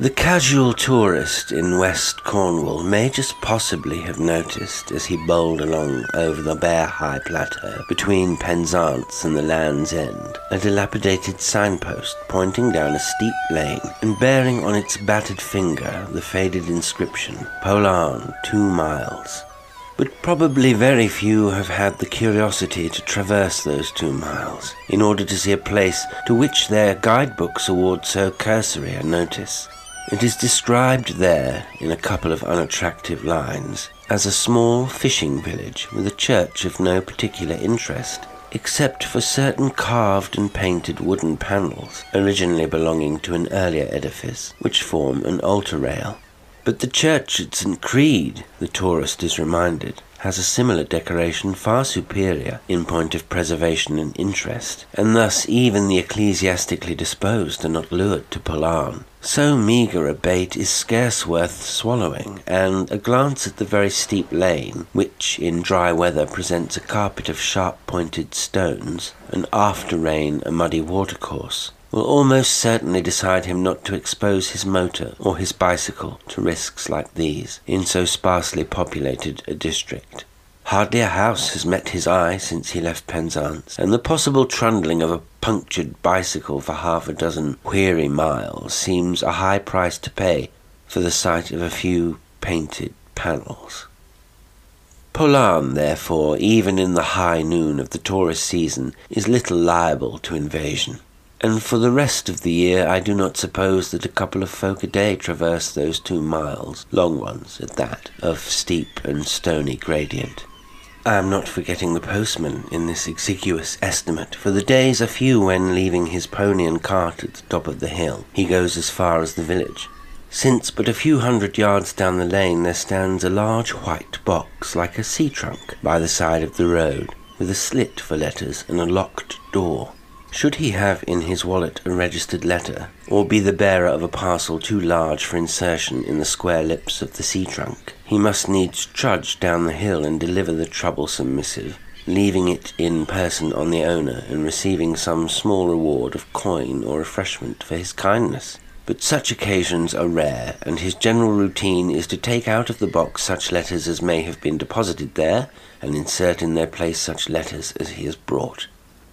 The casual tourist in West Cornwall may just possibly have noticed as he bowled along over the bare high plateau between Penzance and the Land's End a dilapidated signpost pointing down a steep lane and bearing on its battered finger the faded inscription Polearn, two miles. But probably very few have had the curiosity to traverse those two miles in order to see a place to which their guidebooks award so cursory a notice. It is described there, in a couple of unattractive lines, as a small fishing village with a church of no particular interest, except for certain carved and painted wooden panels, originally belonging to an earlier edifice, which form an altar rail. But the church at St. Creed, the tourist is reminded, has a similar decoration far superior in point of preservation and interest, and thus even the ecclesiastically disposed are not lured to Polearn. So meagre a bait is scarce worth swallowing, and a glance at the very steep lane, which in dry weather presents a carpet of sharp pointed stones, and after rain a muddy watercourse, will almost certainly decide him not to expose his motor or his bicycle to risks like these in so sparsely populated a district. Hardly a house has met his eye since he left Penzance, and the possible trundling of a punctured bicycle for half a dozen weary miles seems a high price to pay for the sight of a few painted panels. Polearn, therefore, even in the high noon of the tourist season, is little liable to invasion and for the rest of the year I do not suppose that a couple of folk a day traverse those two miles, long ones at that, of steep and stony gradient. I am not forgetting the postman in this exiguous estimate, for the days are few when, leaving his pony and cart at the top of the hill, he goes as far as the village. Since but a few hundred yards down the lane there stands a large white box like a sea trunk by the side of the road, with a slit for letters and a locked door. Should he have in his wallet a registered letter, or be the bearer of a parcel too large for insertion in the square lips of the sea trunk, he must needs trudge down the hill and deliver the troublesome missive, leaving it in person on the owner and receiving some small reward of coin or refreshment for his kindness. But such occasions are rare, and his general routine is to take out of the box such letters as may have been deposited there, and insert in their place such letters as he has brought.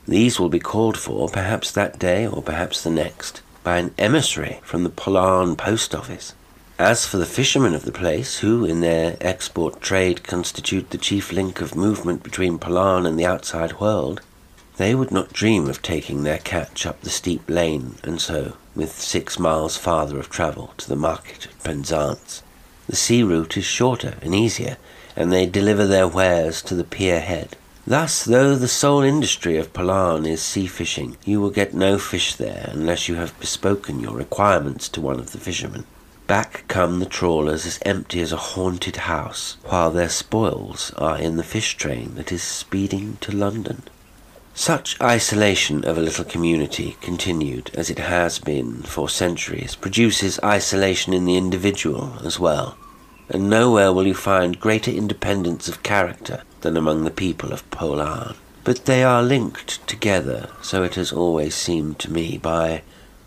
These will be called for, perhaps that day or perhaps the next, by an emissary from the Polearn post office. As for the fishermen of the place, who in their export trade constitute the chief link of movement between Polearn and the outside world, they would not dream of taking their catch up the steep lane and so, with six miles farther of travel, to the market at Penzance. The sea route is shorter and easier, and they deliver their wares to the pier head. Thus, though the sole industry of Polearn is sea fishing, you will get no fish there unless you have bespoken your requirements to one of the fishermen. Back come the trawlers as empty as a haunted house, while their spoils are in the fish train that is speeding to London. Such isolation of a little community, continued as it has been for centuries, produces isolation in the individual as well and nowhere will you find greater independence of character than among the people of Polearn. But they are linked together, so it has always seemed to me, by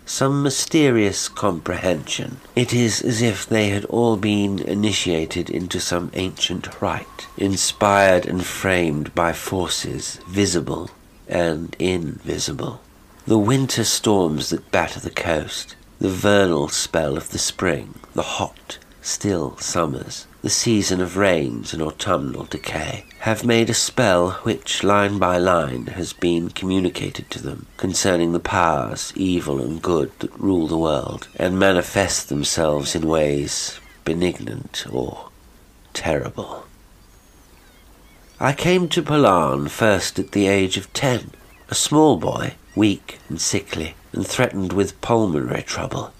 some mysterious comprehension. It is as if they had all been initiated into some ancient rite, inspired and framed by forces visible and invisible. The winter storms that batter the coast, the vernal spell of the spring, the hot, still summers, the season of rains and autumnal decay, have made a spell which, line by line, has been communicated to them concerning the powers, evil and good, that rule the world, and manifest themselves in ways benignant or terrible. I came to Polearn first at the age of ten, a small boy, weak and sickly, and threatened with pulmonary trouble.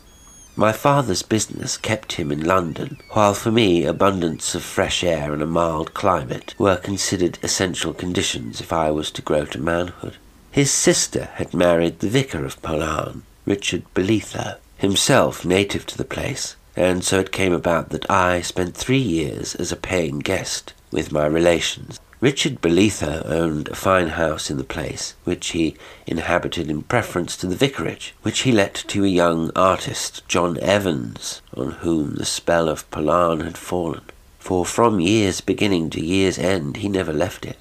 My father's business kept him in London, while for me abundance of fresh air and a mild climate were considered essential conditions if I was to grow to manhood. His sister had married the vicar of Polearn, Richard Bolitho, himself native to the place, and so it came about that I spent three years as a paying guest with my relations, Richard Bolitho owned a fine house in the place, which he inhabited in preference to the vicarage, which he let to a young artist, John Evans, on whom the spell of Polearn had fallen. For from year's beginning to year's end he never left it.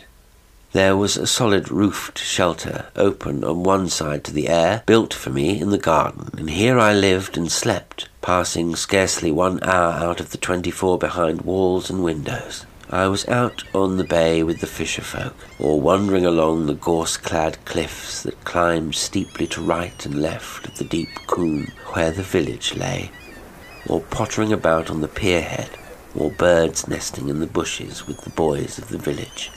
There was a solid roofed shelter, open on one side to the air, built for me in the garden, and here I lived and slept, passing scarcely one hour out of the twenty-four behind walls and windows. I was out on the bay with the fisher folk, or wandering along the gorse-clad cliffs that climbed steeply to right and left of the deep coombe where the village lay, or pottering about on the pierhead, or birds nesting in the bushes with the boys of the village.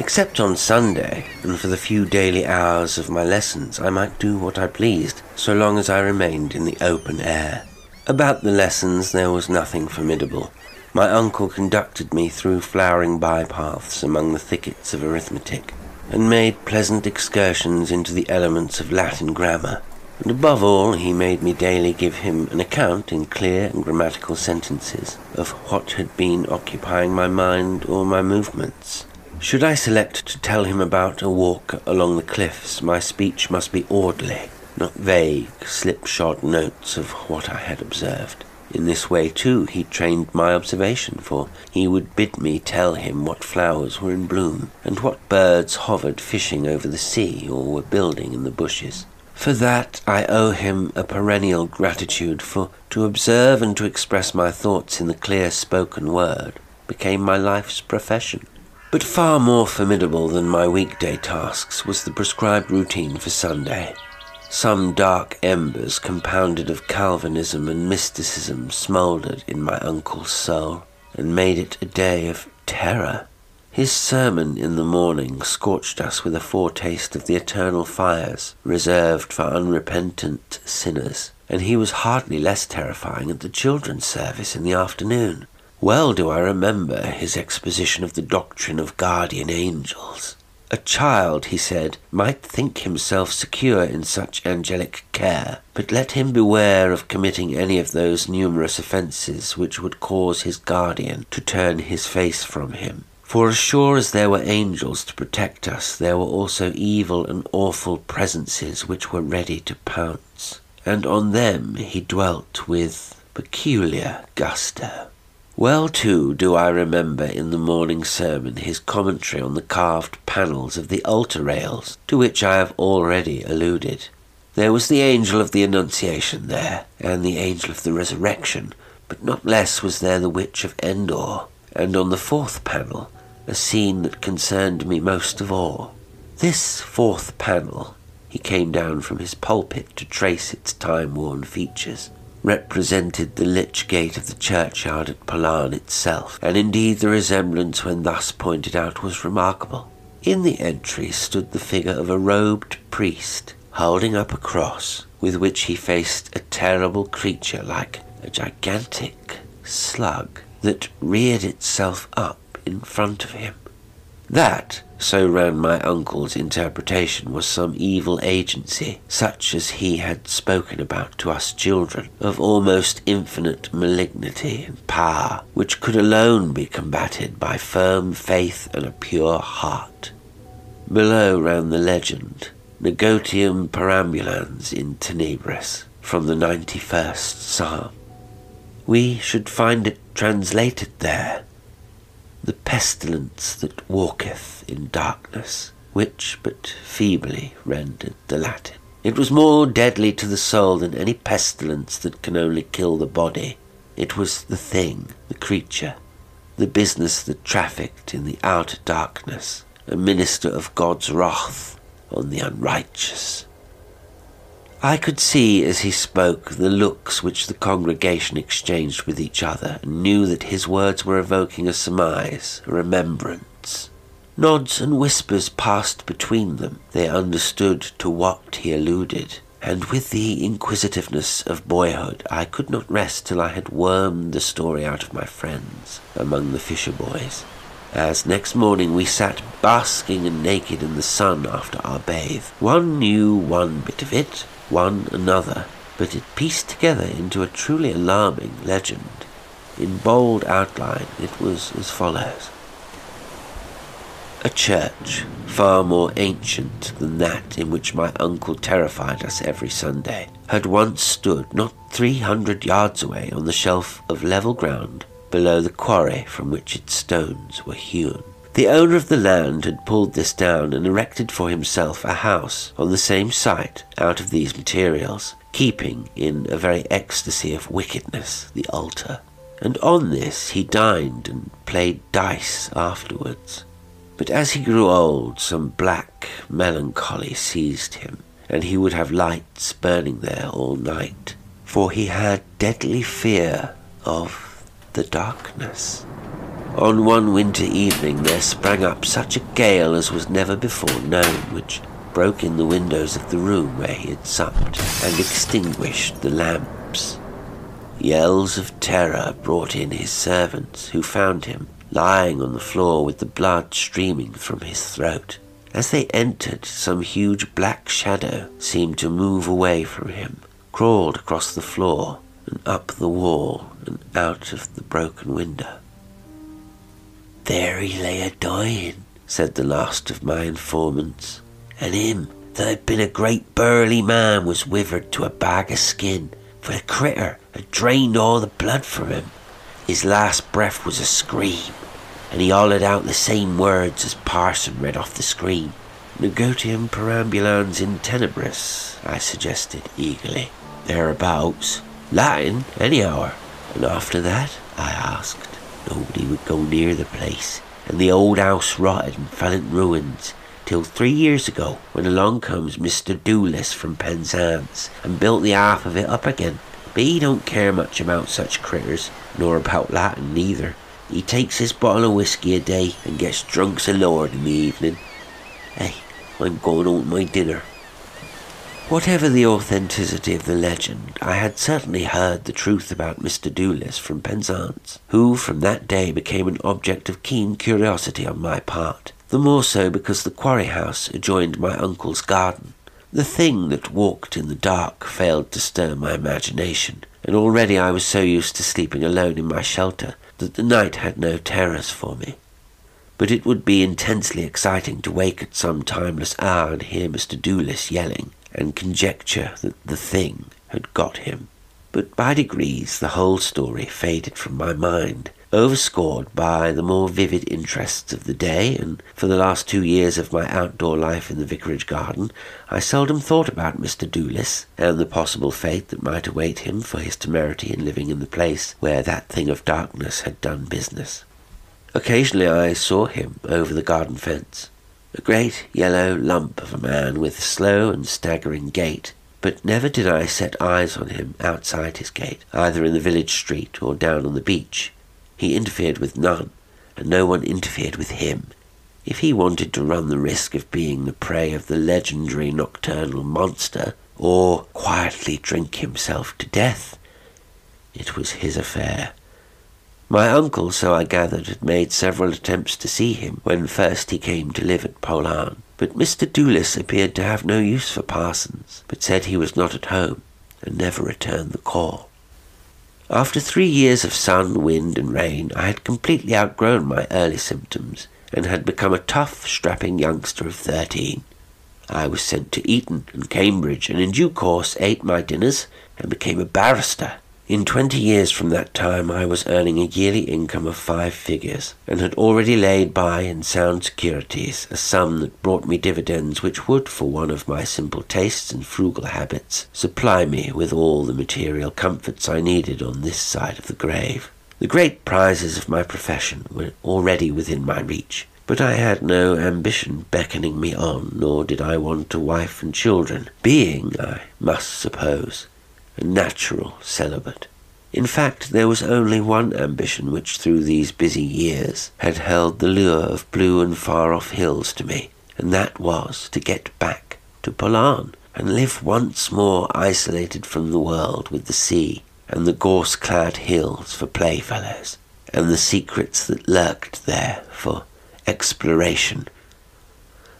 Except on Sunday, and for the few daily hours of my lessons, I might do what I pleased, so long as I remained in the open air. About the lessons there was nothing formidable. My uncle conducted me through flowering bypaths among the thickets of arithmetic, and made pleasant excursions into the elements of Latin grammar. And above all, he made me daily give him an account in clear and grammatical sentences of what had been occupying my mind or my movements. Should I select to tell him about a walk along the cliffs, my speech must be orderly, not vague, slipshod notes of what I had observed. In this way, too, he trained my observation, for he would bid me tell him what flowers were in bloom, and what birds hovered fishing over the sea or were building in the bushes. For that I owe him a perennial gratitude, for to observe and to express my thoughts in the clear spoken word became my life's profession. But far more formidable than my weekday tasks was the prescribed routine for Sunday. Some dark embers compounded of Calvinism and mysticism smouldered in my uncle's soul and made it a day of terror. His sermon in the morning scorched us with a foretaste of the eternal fires reserved for unrepentant sinners, and he was hardly less terrifying at the children's service in the afternoon. Well do I remember his exposition of the doctrine of guardian angels. A child, he said, might think himself secure in such angelic care, but let him beware of committing any of those numerous offences which would cause his guardian to turn his face from him. For as sure as there were angels to protect us, there were also evil and awful presences which were ready to pounce, and on them he dwelt with peculiar gusto. Well, too, do I remember in the morning sermon his commentary on the carved panels of the altar rails, to which I have already alluded. There was the angel of the Annunciation there, and the angel of the Resurrection, but not less was there the Witch of Endor, and on the fourth panel, a scene that concerned me most of all. This fourth panel, he came down from his pulpit to trace its time-worn features represented the lich gate of the churchyard at Polearn itself, and indeed the resemblance when thus pointed out was remarkable. In the entry stood the figure of a robed priest, holding up a cross, with which he faced a terrible creature like a gigantic slug that reared itself up in front of him. That, so ran my uncle's interpretation, was some evil agency, such as he had spoken about to us children, of almost infinite malignity and power, which could alone be combated by firm faith and a pure heart. Below ran the legend, Negotium perambulans in tenebris, from the 91st Psalm. We should find it translated there the pestilence that walketh in darkness, which but feebly rendered the Latin. It was more deadly to the soul than any pestilence that can only kill the body. It was the thing, the creature, the business that trafficked in the outer darkness, a minister of God's wrath on the unrighteous. I could see as he spoke the looks which the congregation exchanged with each other, and knew that his words were evoking a surmise, a remembrance. Nods and whispers passed between them. They understood to what he alluded, and with the inquisitiveness of boyhood, I could not rest till I had wormed the story out of my friends among the fisher boys. As next morning we sat basking and naked in the sun after our bathe, one knew one bit of it, one another, but it pieced together into a truly alarming legend. In bold outline, it was as follows. A church, far more ancient than that in which my uncle terrified us every Sunday, had once stood not three hundred yards away on the shelf of level ground below the quarry from which its stones were hewn. The owner of the land had pulled this down and erected for himself a house on the same site out of these materials, keeping in a very ecstasy of wickedness the altar. And on this he dined and played dice afterwards. But as he grew old, some black melancholy seized him, and he would have lights burning there all night, for he had deadly fear of the darkness. On one winter evening there sprang up such a gale as was never before known, which broke in the windows of the room where he had supped and extinguished the lamps. Yells of terror brought in his servants, who found him lying on the floor with the blood streaming from his throat. As they entered, some huge black shadow seemed to move away from him, crawled across the floor and up the wall and out of the broken window. There he lay a dying, said the last of my informants, and him that had been a great burly man was withered to a bag of skin, for the critter had drained all the blood from him. His last breath was a scream, and he hollered out the same words as Parson read off the screen. Negotium perambulans in tenebris, I suggested eagerly. Thereabouts. Latin, any hour. And after that? I asked. Nobody would go near the place, and the old house rotted and fell in ruins, till three years ago, when along comes Mr. Doolis from Penzance and built the half of it up again. But he don't care much about such critters, nor about Latin neither. He takes his bottle of whiskey a day and gets drunk's a lord in the evening. Hey, I'm going on my dinner. Whatever the authenticity of the legend, I had certainly heard the truth about Mr. Doolis from Penzance, who from that day became an object of keen curiosity on my part, the more so because the quarry house adjoined my uncle's garden. The thing that walked in the dark failed to stir my imagination, and already I was so used to sleeping alone in my shelter that the night had no terrors for me. But it would be intensely exciting to wake at some timeless hour and hear Mr. Doolis yelling, and conjecture that the thing had got him. But by degrees the whole story faded from my mind, overscored by the more vivid interests of the day, and for the last two years of my outdoor life in the vicarage garden, I seldom thought about Mr. Doolis and the possible fate that might await him for his temerity in living in the place where that thing of darkness had done business. Occasionally I saw him over the garden fence, a great yellow lump of a man with slow and staggering gait, but never did I set eyes on him outside his gate, either in the village street or down on the beach. He interfered with none, and no one interfered with him. If he wanted to run the risk of being the prey of the legendary nocturnal monster, or quietly drink himself to death, it was his affair. My uncle, so I gathered, had made several attempts to see him when first he came to live at Polearn, but Mr. Doolis appeared to have no use for parsons, but said he was not at home, and never returned the call. After three years of sun, wind, and rain, I had completely outgrown my early symptoms, and had become a tough, strapping youngster of thirteen. I was sent to Eton and Cambridge, and in due course ate my dinners and became a barrister in twenty years from that time I was earning a yearly income of five figures, and had already laid by in sound securities a sum that brought me dividends which would, for one of my simple tastes and frugal habits, supply me with all the material comforts I needed on this side of the grave. The great prizes of my profession were already within my reach, but I had no ambition beckoning me on, nor did I want a wife and children, being, I must suppose, a natural celibate. In fact, there was only one ambition which through these busy years had held the lure of blue and far off hills to me, and that was to get back to Polearn and live once more isolated from the world with the sea and the gorse clad hills for playfellows, and the secrets that lurked there for exploration.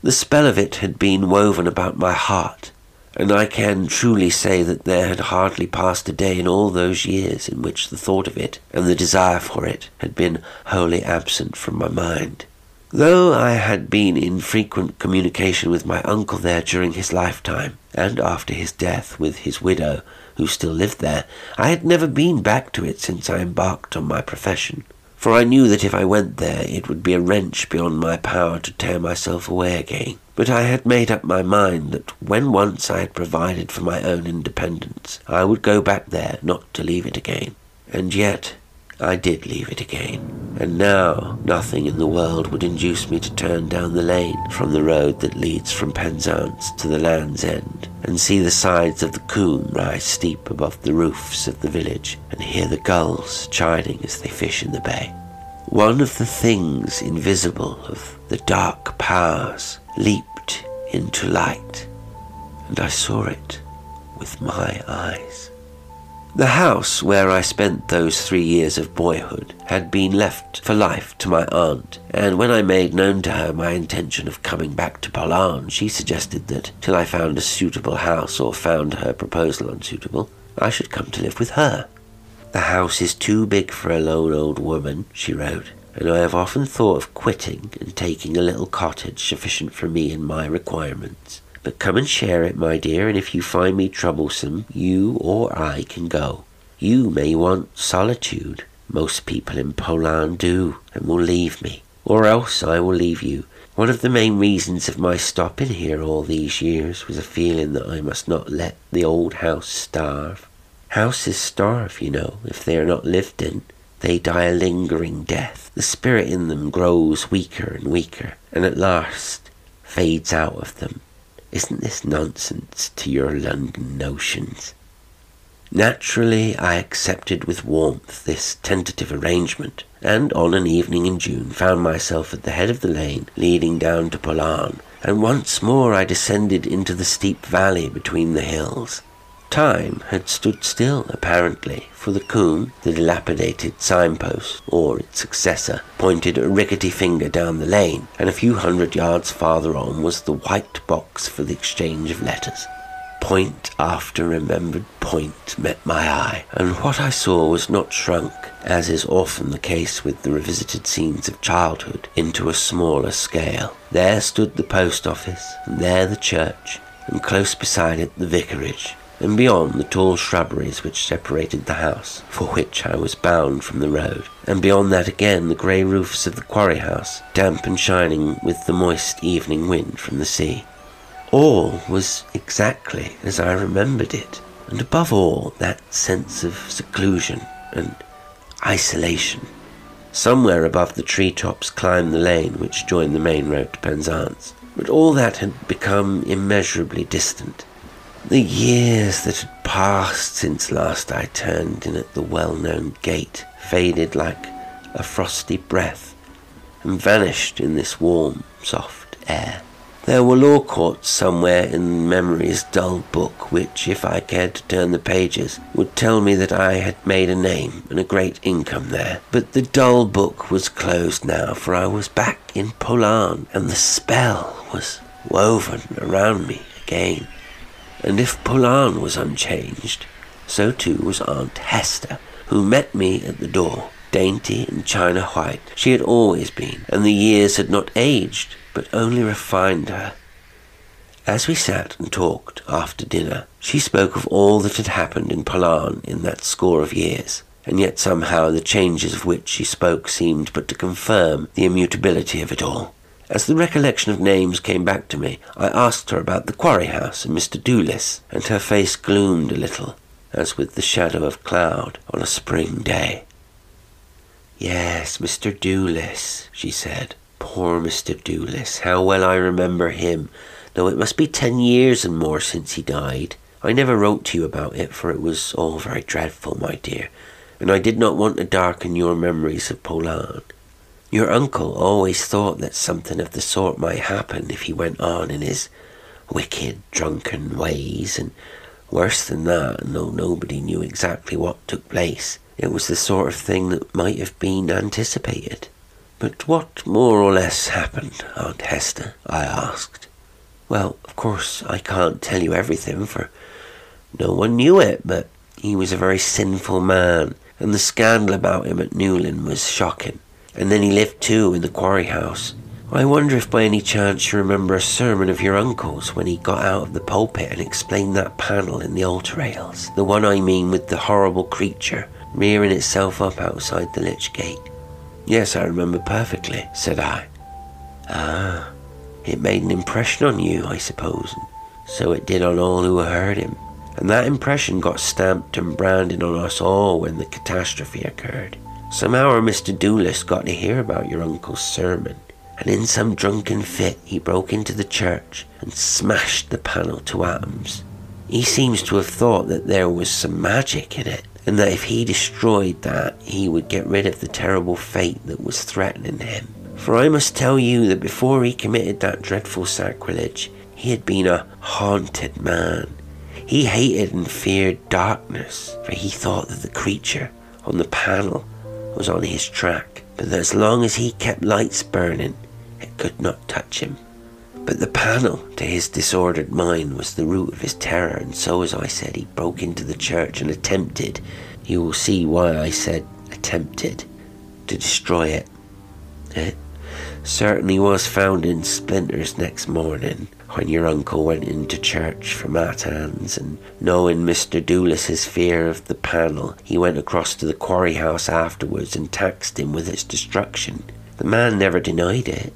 The spell of it had been woven about my heart and I can truly say that there had hardly passed a day in all those years in which the thought of it and the desire for it had been wholly absent from my mind. Though I had been in frequent communication with my uncle there during his lifetime, and after his death with his widow, who still lived there, I had never been back to it since I embarked on my profession. For I knew that if I went there, it would be a wrench beyond my power to tear myself away again. But I had made up my mind that when once I had provided for my own independence, I would go back there not to leave it again. And yet, I did leave it again, and now nothing in the world would induce me to turn down the lane from the road that leads from Penzance to the Land's End, and see the sides of the Coombe rise steep above the roofs of the village, and hear the gulls chiding as they fish in the bay. One of the things invisible of the dark powers leaped into light, and I saw it with my eyes. The house where I spent those three years of boyhood had been left for life to my aunt, and when I made known to her my intention of coming back to Polearn, she suggested that, till I found a suitable house or found her proposal unsuitable, I should come to live with her. The house is too big for a lone old woman, she wrote, and I have often thought of quitting and taking a little cottage sufficient for me and my requirements. But come and share it, my dear, and if you find me troublesome, you or I can go. You may want solitude. Most people in Polearn do, and will leave me. Or else I will leave you. One of the main reasons of my stopping here all these years was a feeling that I must not let the old house starve. Houses starve, you know, if they are not lived in. They die a lingering death. The spirit in them grows weaker and weaker, and at last fades out of them. Isn't this nonsense to your London notions? Naturally, I accepted with warmth this tentative arrangement, and on an evening in June found myself at the head of the lane leading down to Polearn, and once more I descended into the steep valley between the hills. Time had stood still, apparently, for the Coombe, the dilapidated signpost, or its successor, pointed a rickety finger down the lane, and a few hundred yards farther on was the white box for the exchange of letters. Point after remembered point met my eye, and what I saw was not shrunk, as is often the case with the revisited scenes of childhood, into a smaller scale. There stood the post office, and there the church, and close beside it the vicarage, and beyond the tall shrubberies which separated the house, for which I was bound from the road, and beyond that again the grey roofs of the quarry house, damp and shining with the moist evening wind from the sea. All was exactly as I remembered it, and above all that sense of seclusion and isolation. Somewhere above the tree tops climbed the lane which joined the main road to Penzance, but all that had become immeasurably distant the years that had passed since last I turned in at the well known gate faded like a frosty breath and vanished in this warm, soft air. There were law courts somewhere in memory's dull book, which, if I cared to turn the pages, would tell me that I had made a name and a great income there. But the dull book was closed now, for I was back in Polearn, and the spell was woven around me again. And if Polearn was unchanged, so too was Aunt Hester, who met me at the door, dainty and china white. She had always been, and the years had not aged, but only refined her. As we sat and talked after dinner, she spoke of all that had happened in Polearn in that score of years, and yet somehow the changes of which she spoke seemed but to confirm the immutability of it all. As the recollection of names came back to me, I asked her about the quarry house and Mr. Doolis, and her face gloomed a little, as with the shadow of cloud on a spring day. Yes, Mr. Doolis, she said. Poor Mr. Doolis, how well I remember him, though it must be ten years and more since he died. I never wrote to you about it, for it was all very dreadful, my dear, and I did not want to darken your memories of Polearn. Your uncle always thought that something of the sort might happen if he went on in his wicked, drunken ways, and worse than that, though nobody knew exactly what took place, it was the sort of thing that might have been anticipated. But what more or less happened, Aunt Hester? I asked. Well, of course, I can't tell you everything, for no one knew it, but he was a very sinful man, and the scandal about him at Newlyn was shocking. And then he lived too in the quarry house. I wonder if by any chance you remember a sermon of your uncle's when he got out of the pulpit and explained that panel in the altar rails. The one I mean with the horrible creature rearing itself up outside the lich gate. Yes, I remember perfectly, said I. Ah, it made an impression on you, I suppose, so it did on all who heard him. And that impression got stamped and branded on us all when the catastrophe occurred. Somehow our Mr. Doolis got to hear about your uncle's sermon and in some drunken fit he broke into the church and smashed the panel to atoms. He seems to have thought that there was some magic in it, and that if he destroyed that, he would get rid of the terrible fate that was threatening him. For I must tell you that before he committed that dreadful sacrilege, he had been a haunted man. He hated and feared darkness, for he thought that the creature on the panel was on his track, but as long as he kept lights burning, it could not touch him. But the panel, to his disordered mind, was the root of his terror, and so, as I said, he broke into the church and attempted, you will see why I said attempted, to destroy it. It certainly was found in splinters next morning when your uncle went into church for matins, and knowing Mr. Doolis's fear of the panel, he went across to the quarry house afterwards and taxed him with its destruction. The man never denied it.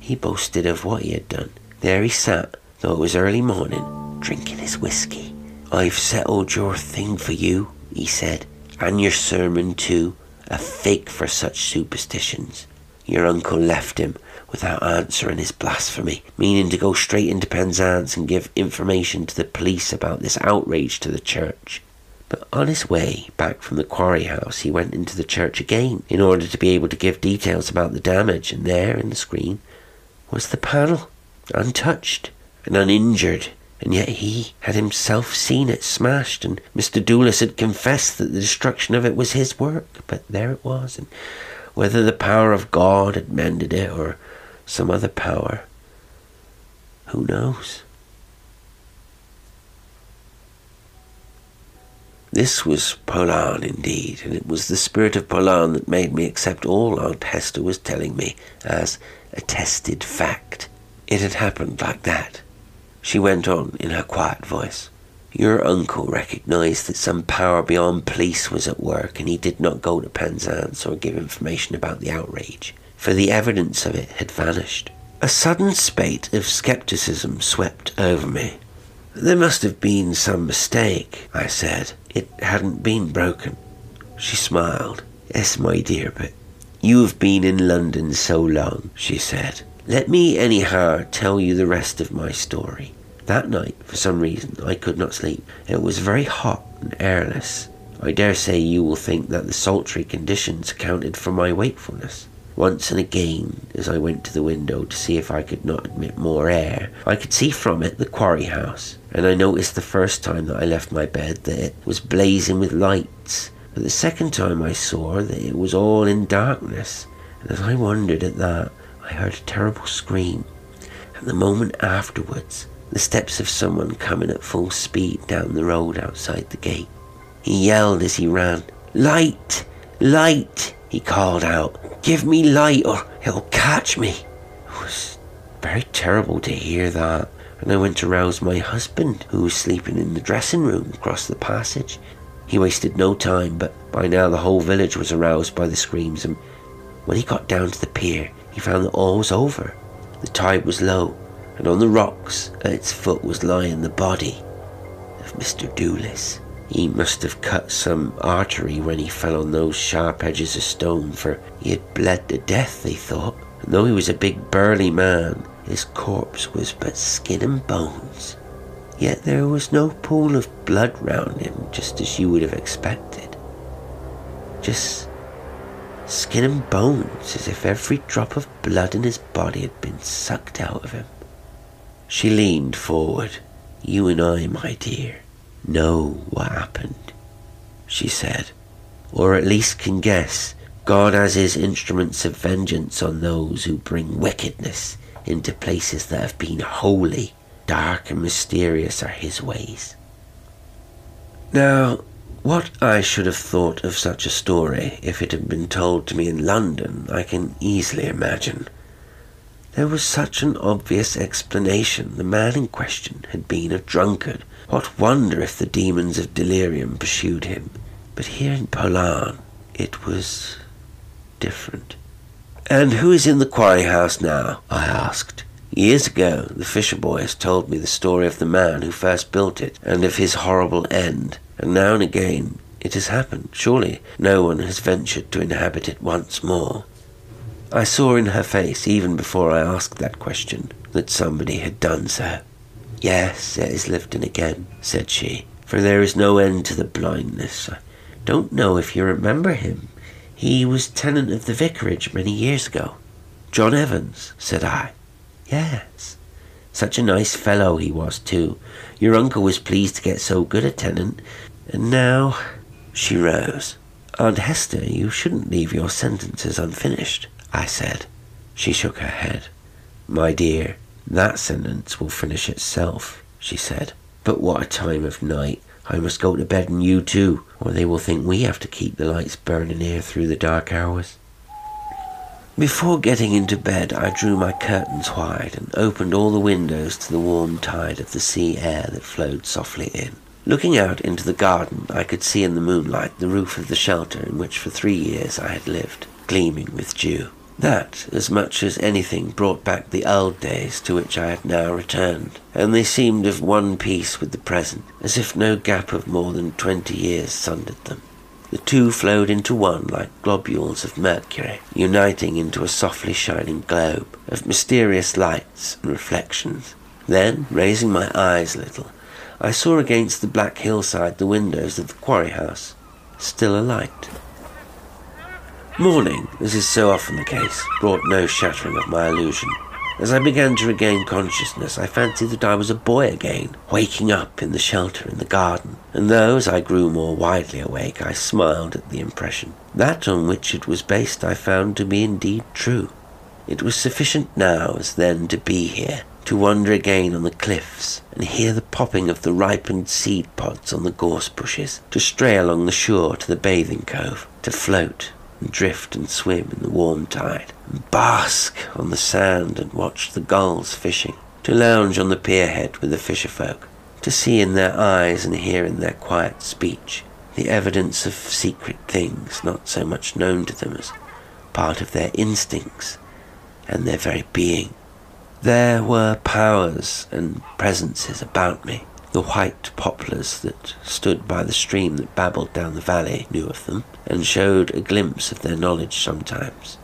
He boasted of what he had done. There he sat, though it was early morning, drinking his whisky. I've settled your thing for you, he said, and your sermon too. A fig for such superstitions. Your uncle left him without answering his blasphemy, meaning to go straight into Penzance and give information to the police about this outrage to the church. But on his way back from the quarry house, he went into the church again in order to be able to give details about the damage, and there in the screen was the panel, untouched and uninjured. And yet he had himself seen it smashed, and Mr. Doolis had confessed that the destruction of it was his work. But there it was, and whether the power of God had mended it or some other power, who knows? This was Polearn indeed, and it was the spirit of Polearn that made me accept all Aunt Hester was telling me as attested fact. It had happened like that. She went on in her quiet voice. Your uncle recognized that some power beyond police was at work, and he did not go to Penzance or give information about the outrage, for the evidence of it had vanished. A sudden spate of skepticism swept over me. There must have been some mistake, I said. It hadn't been broken. She smiled. Yes, my dear, but you have been in London so long, she said. Let me anyhow tell you the rest of my story. That night, for some reason, I could not sleep. It was very hot and airless. I dare say you will think that the sultry conditions accounted for my wakefulness. Once and again, as I went to the window to see if I could not admit more air, I could see from it the quarry house, and I noticed the first time that I left my bed that it was blazing with lights but the second time I saw that it was all in darkness, and as I wondered at that, I heard a terrible scream. And the moment afterwards, the steps of someone coming at full speed down the road outside the gate. He yelled as he ran, Light! Light! He called out, Give me light or he'll catch me. It was very terrible to hear that, and I went to rouse my husband, who was sleeping in the dressing room across the passage. He wasted no time, but by now the whole village was aroused by the screams, and when he got down to the pier, he found that all was over. The tide was low, and on the rocks at its foot was lying the body of Mr. Doolis. He must have cut some artery when he fell on those sharp edges of stone, for he had bled to death, they thought. And though he was a big burly man, his corpse was but skin and bones. Yet there was no pool of blood round him, just as you would have expected. Just skin and bones, as if every drop of blood in his body had been sucked out of him. She leaned forward. You and I, my dear, know what happened, she said, or at least can guess. God has his instruments of vengeance on those who bring wickedness into places that have been holy dark and mysterious are his ways. Now, what I should have thought of such a story if it had been told to me in London, I can easily imagine. There was such an obvious explanation. The man in question had been a drunkard. What wonder if the demons of delirium pursued him? But here in Polearn, it was different. And who is in the quarry house now? I asked. Years ago, the Fisher boy has told me the story of the man who first built it and of his horrible end, and now and again it has happened. Surely no one has ventured to inhabit it once more. I saw in her face, even before I asked that question, that somebody had done so. Yes, it is lived again, said she, for there is no end to the blindness. I don't know if you remember him. He was tenant of the vicarage many years ago. John Evans, said I. Yes. Such a nice fellow he was, too. Your uncle was pleased to get so good a tenant. And now. She rose. Aunt Hester, you shouldn't leave your sentences unfinished. I said. She shook her head. My dear, that sentence will finish itself, she said. But what a time of night. I must go to bed and you too, or they will think we have to keep the lights burning here through the dark hours. Before getting into bed, I drew my curtains wide and opened all the windows to the warm tide of the sea air that flowed softly in. Looking out into the garden, I could see in the moonlight the roof of the shelter in which for three years I had lived, gleaming with dew. That, as much as anything, brought back the old days to which I had now returned, and they seemed of one piece with the present, as if no gap of more than twenty years sundered them. The two flowed into one like globules of mercury, uniting into a softly shining globe of mysterious lights and reflections. Then, raising my eyes a little, I saw against the black hillside the windows of the quarry house, still alight. Morning, as is so often the case, brought no shattering of my illusion. As I began to regain consciousness, I fancied that I was a boy again, waking up in the shelter in the garden, and though as I grew more widely awake, I smiled at the impression. That on which it was based I found to be indeed true. It was sufficient now as then to be here, to wander again on the cliffs and hear the popping of the ripened seed pods on the gorse bushes, to stray along the shore to the bathing cove, to float and drift and swim in the warm tide, and bask on the sand and watch the gulls fishing, to lounge on the pierhead with the fisher folk, to see in their eyes and hear in their quiet speech the evidence of secret things not so much known to them as part of their instincts and their very being. There were powers and presences about me the white poplars that stood by the stream that babbled down the valley knew of them, and showed a glimpse of their knowledge sometimes.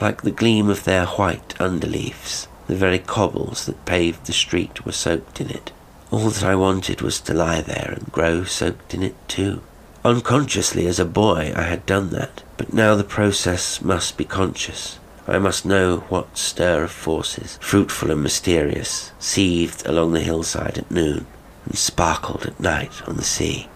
Like the gleam of their white underleaves, the very cobbles that paved the street were soaked in it. All that I wanted was to lie there and grow soaked in it too. Unconsciously as a boy I had done that, but now the process must be conscious. I must know what stir of forces, fruitful and mysterious, seethed along the hillside at noon and sparkled at night on the sea.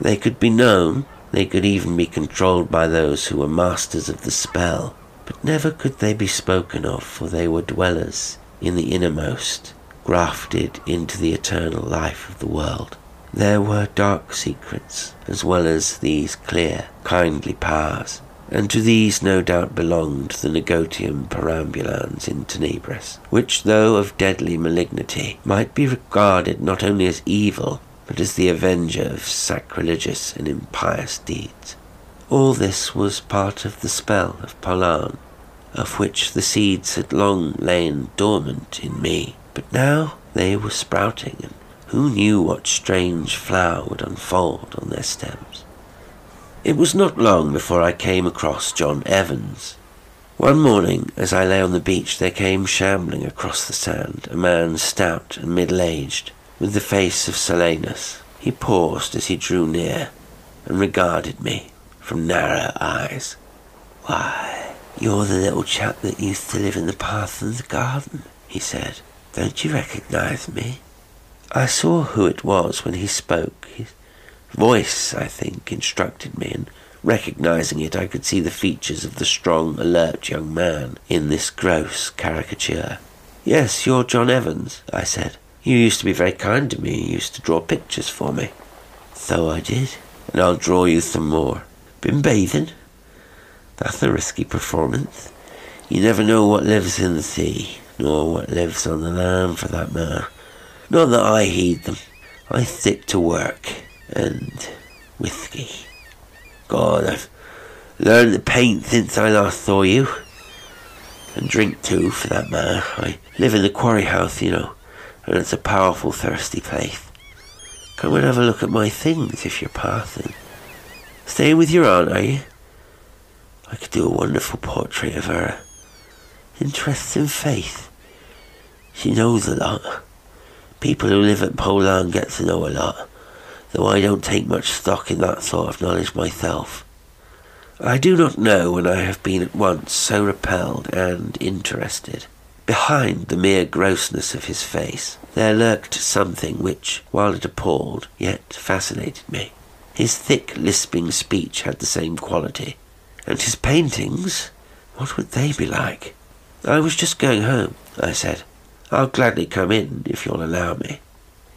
They could be known, they could even be controlled by those who were masters of the spell, but never could they be spoken of, for they were dwellers in the innermost, grafted into the eternal life of the world. There were dark secrets, as well as these clear, kindly powers, and to these no doubt belonged the Negotium perambulans in tenebris, which, though of deadly malignity, might be regarded not only as evil, but as the avenger of sacrilegious and impious deeds. All this was part of the spell of Polearn, of which the seeds had long lain dormant in me, but now they were sprouting, and who knew what strange flower would unfold on their stems? It was not long before I came across John Evans. One morning, as I lay on the beach, there came shambling across the sand a man stout and middle-aged, with the face of Silenus. He paused as he drew near, and regarded me from narrow eyes. Why, you're the little chap that used to live in the path and the garden, he said. Don't you recognize me? I saw who it was when he spoke. Voice, I think, instructed me, and recognizing it, I could see the features of the strong, alert young man in this gross caricature. Yes, you're John Evans, I said. You used to be very kind to me. You used to draw pictures for me. So I did, and I'll draw you some more. Been bathing? That's a risky performance. You never know what lives in the sea, nor what lives on the land for that matter. Not that I heed them. I stick to work and whiskey. God, I've learned to paint since I last saw you. And drink too, for that matter. I live in the quarry house, you know, and it's a powerful thirsty place. Come and have a look at my things if you're passing. Staying with your aunt, are you? I could do a wonderful portrait of her. Interesting face. She knows a lot. People who live at Polearn get to know a lot, though I don't take much stock in that sort of knowledge myself. I do not know when I have been at once so repelled and interested. Behind the mere grossness of his face, there lurked something which, while it appalled, yet fascinated me. His thick, lisping speech had the same quality. And his paintings, what would they be like? I was just going home, I said. I'll gladly come in if you'll allow me.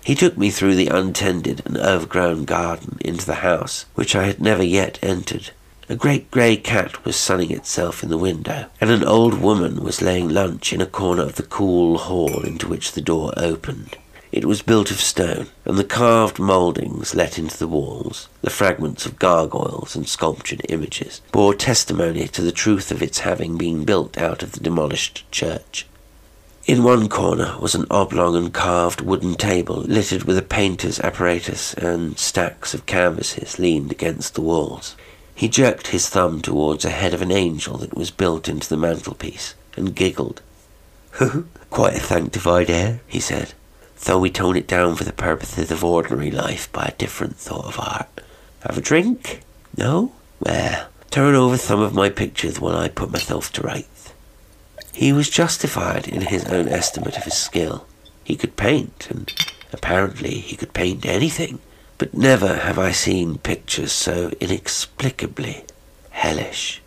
He took me through the untended and overgrown garden into the house, which I had never yet entered. A great grey cat was sunning itself in the window, and an old woman was laying lunch in a corner of the cool hall into which the door opened. It was built of stone, and the carved mouldings let into the walls, the fragments of gargoyles and sculptured images, bore testimony to the truth of its having been built out of the demolished church. In one corner was an oblong and carved wooden table littered with a painter's apparatus and stacks of canvases leaned against the walls. He jerked his thumb towards a head of an angel that was built into the mantelpiece, and giggled. Quite a sanctified air, he said, though we tone it down for the purposes of ordinary life by a different sort of art. Have a drink? No? Well, turn over some of my pictures while I put myself to rights. He was justified in his own estimate of his skill. He could paint, and apparently he could paint anything. But never have I seen pictures so inexplicably hellish.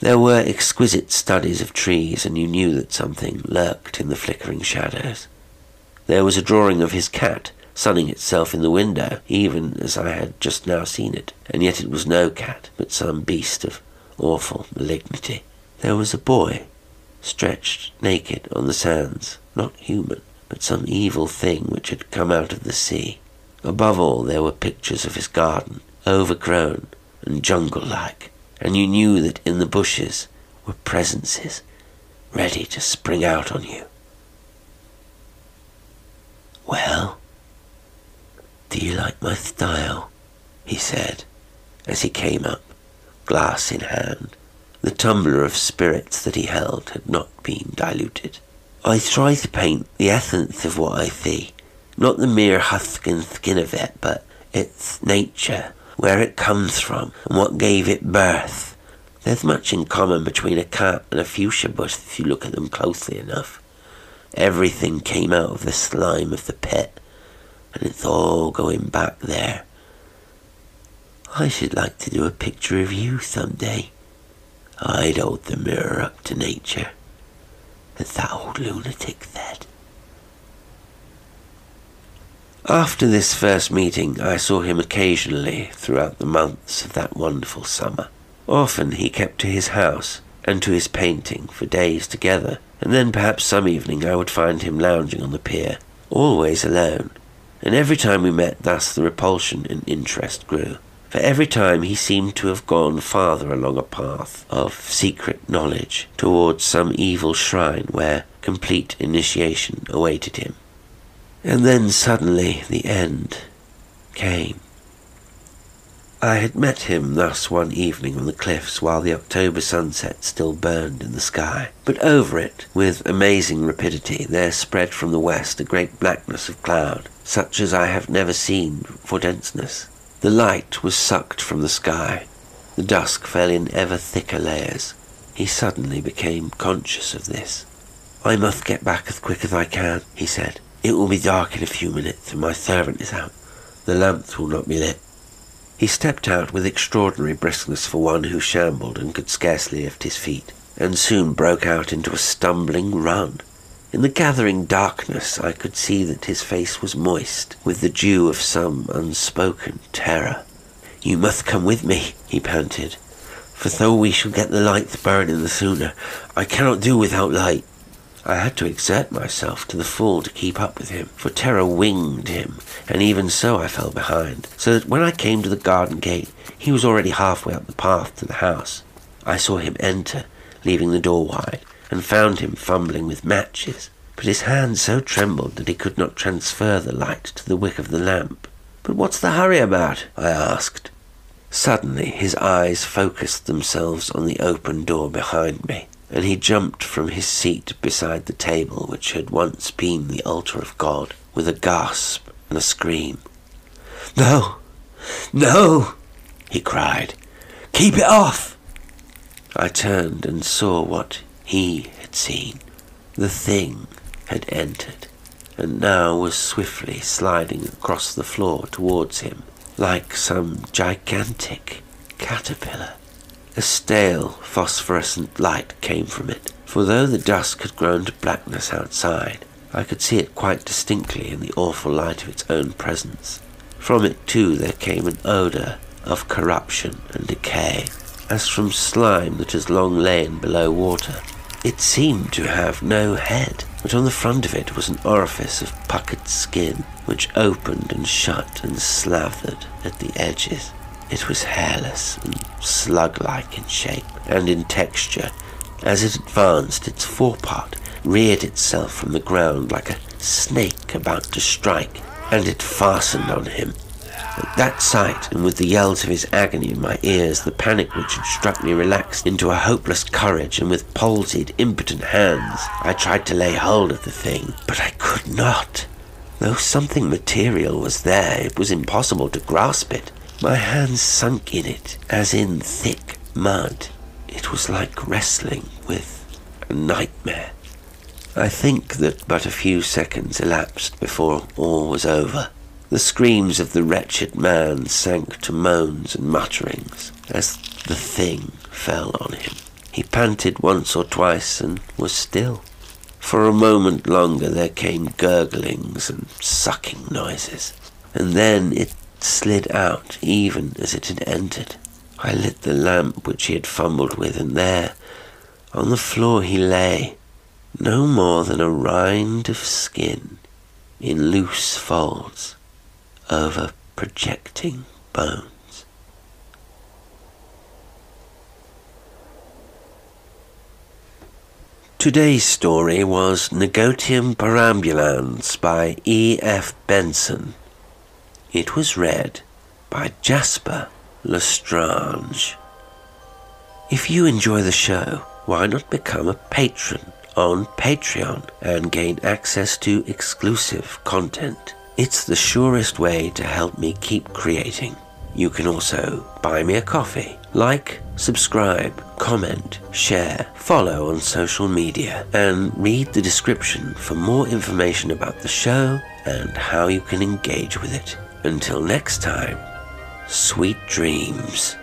There were exquisite studies of trees, and you knew that something lurked in the flickering shadows. There was a drawing of his cat, sunning itself in the window, even as I had just now seen it, and yet it was no cat, but some beast of awful malignity. There was a boy, stretched naked on the sands, not human, but some evil thing which had come out of the sea. Above all, there were pictures of his garden, overgrown and jungle like, and you knew that in the bushes were presences ready to spring out on you. Well, do you like my style? he said as he came up, glass in hand. The tumbler of spirits that he held had not been diluted. I try to paint the essence of what I see, not the mere husk and skin of it, but its nature, where it comes from, and what gave it birth. There's much in common between a cat and a fuchsia bush if you look at them closely enough. Everything came out of the slime of the pit, and it's all going back there. I should like to do a picture of you some day. I'd hold the mirror up to nature, as that old lunatic said. After this first meeting, I saw him occasionally throughout the months of that wonderful summer. Often he kept to his house and to his painting for days together, and then perhaps some evening I would find him lounging on the pier, always alone. And every time we met thus, the repulsion and interest grew. For every time he seemed to have gone farther along a path of secret knowledge towards some evil shrine where complete initiation awaited him. And then suddenly the end came. I had met him thus one evening on the cliffs while the October sunset still burned in the sky, but over it, with amazing rapidity, there spread from the west a great blackness of cloud, such as I have never seen for denseness. The light was sucked from the sky. The dusk fell in ever thicker layers. He suddenly became conscious of this. I must get back as quick as I can, he said. It will be dark in a few minutes, and my servant is out. The lamps will not be lit. He stepped out with extraordinary briskness for one who shambled and could scarcely lift his feet, and soon broke out into a stumbling run. In the gathering darkness, I could see that his face was moist with the dew of some unspoken terror. You must come with me, he panted. for though we shall get the light burning the sooner, I cannot do without light. I had to exert myself to the full to keep up with him, for terror winged him, and even so I fell behind, so that when I came to the garden gate, he was already halfway up the path to the house. I saw him enter, leaving the door wide, and found him fumbling with matches, but his hand so trembled that he could not transfer the light to the wick of the lamp. But what's the hurry about? I asked. Suddenly his eyes focused themselves on the open door behind me, and he jumped from his seat beside the table which had once been the altar of God, with a gasp and a scream. No, no, he cried. Keep it off! I turned and saw what he had seen. The thing had entered, and now was swiftly sliding across the floor towards him, like some gigantic caterpillar. A stale, phosphorescent light came from it, for though the dusk had grown to blackness outside, I could see it quite distinctly in the awful light of its own presence. From it, too, there came an odour of corruption and decay, as from slime that has long lain below water. It seemed to have no head, but on the front of it was an orifice of puckered skin, which opened and shut and slathered at the edges. It was hairless and slug like in shape and in texture. As it advanced, its forepart reared itself from the ground like a snake about to strike, and it fastened on him. At that sight, and with the yells of his agony in my ears, the panic which had struck me relaxed into a hopeless courage, and with palsied, impotent hands, I tried to lay hold of the thing, but I could not. Though something material was there, it was impossible to grasp it. My hands sunk in it as in thick mud. It was like wrestling with a nightmare. I think that but a few seconds elapsed before all was over. The screams of the wretched man sank to moans and mutterings as the thing fell on him. He panted once or twice and was still. For a moment longer there came gurglings and sucking noises, and then it slid out even as it had entered. I lit the lamp which he had fumbled with, and there, on the floor, he lay, no more than a rind of skin in loose folds over projecting bones. Today's story was Negotium Perambulans by E. F. Benson. It was read by Jasper L'Estrange. If you enjoy the show, why not become a patron on Patreon and gain access to exclusive content? It's the surest way to help me keep creating. You can also buy me a coffee, like, subscribe, comment, share, follow on social media, and read the description for more information about the show and how you can engage with it. Until next time, sweet dreams.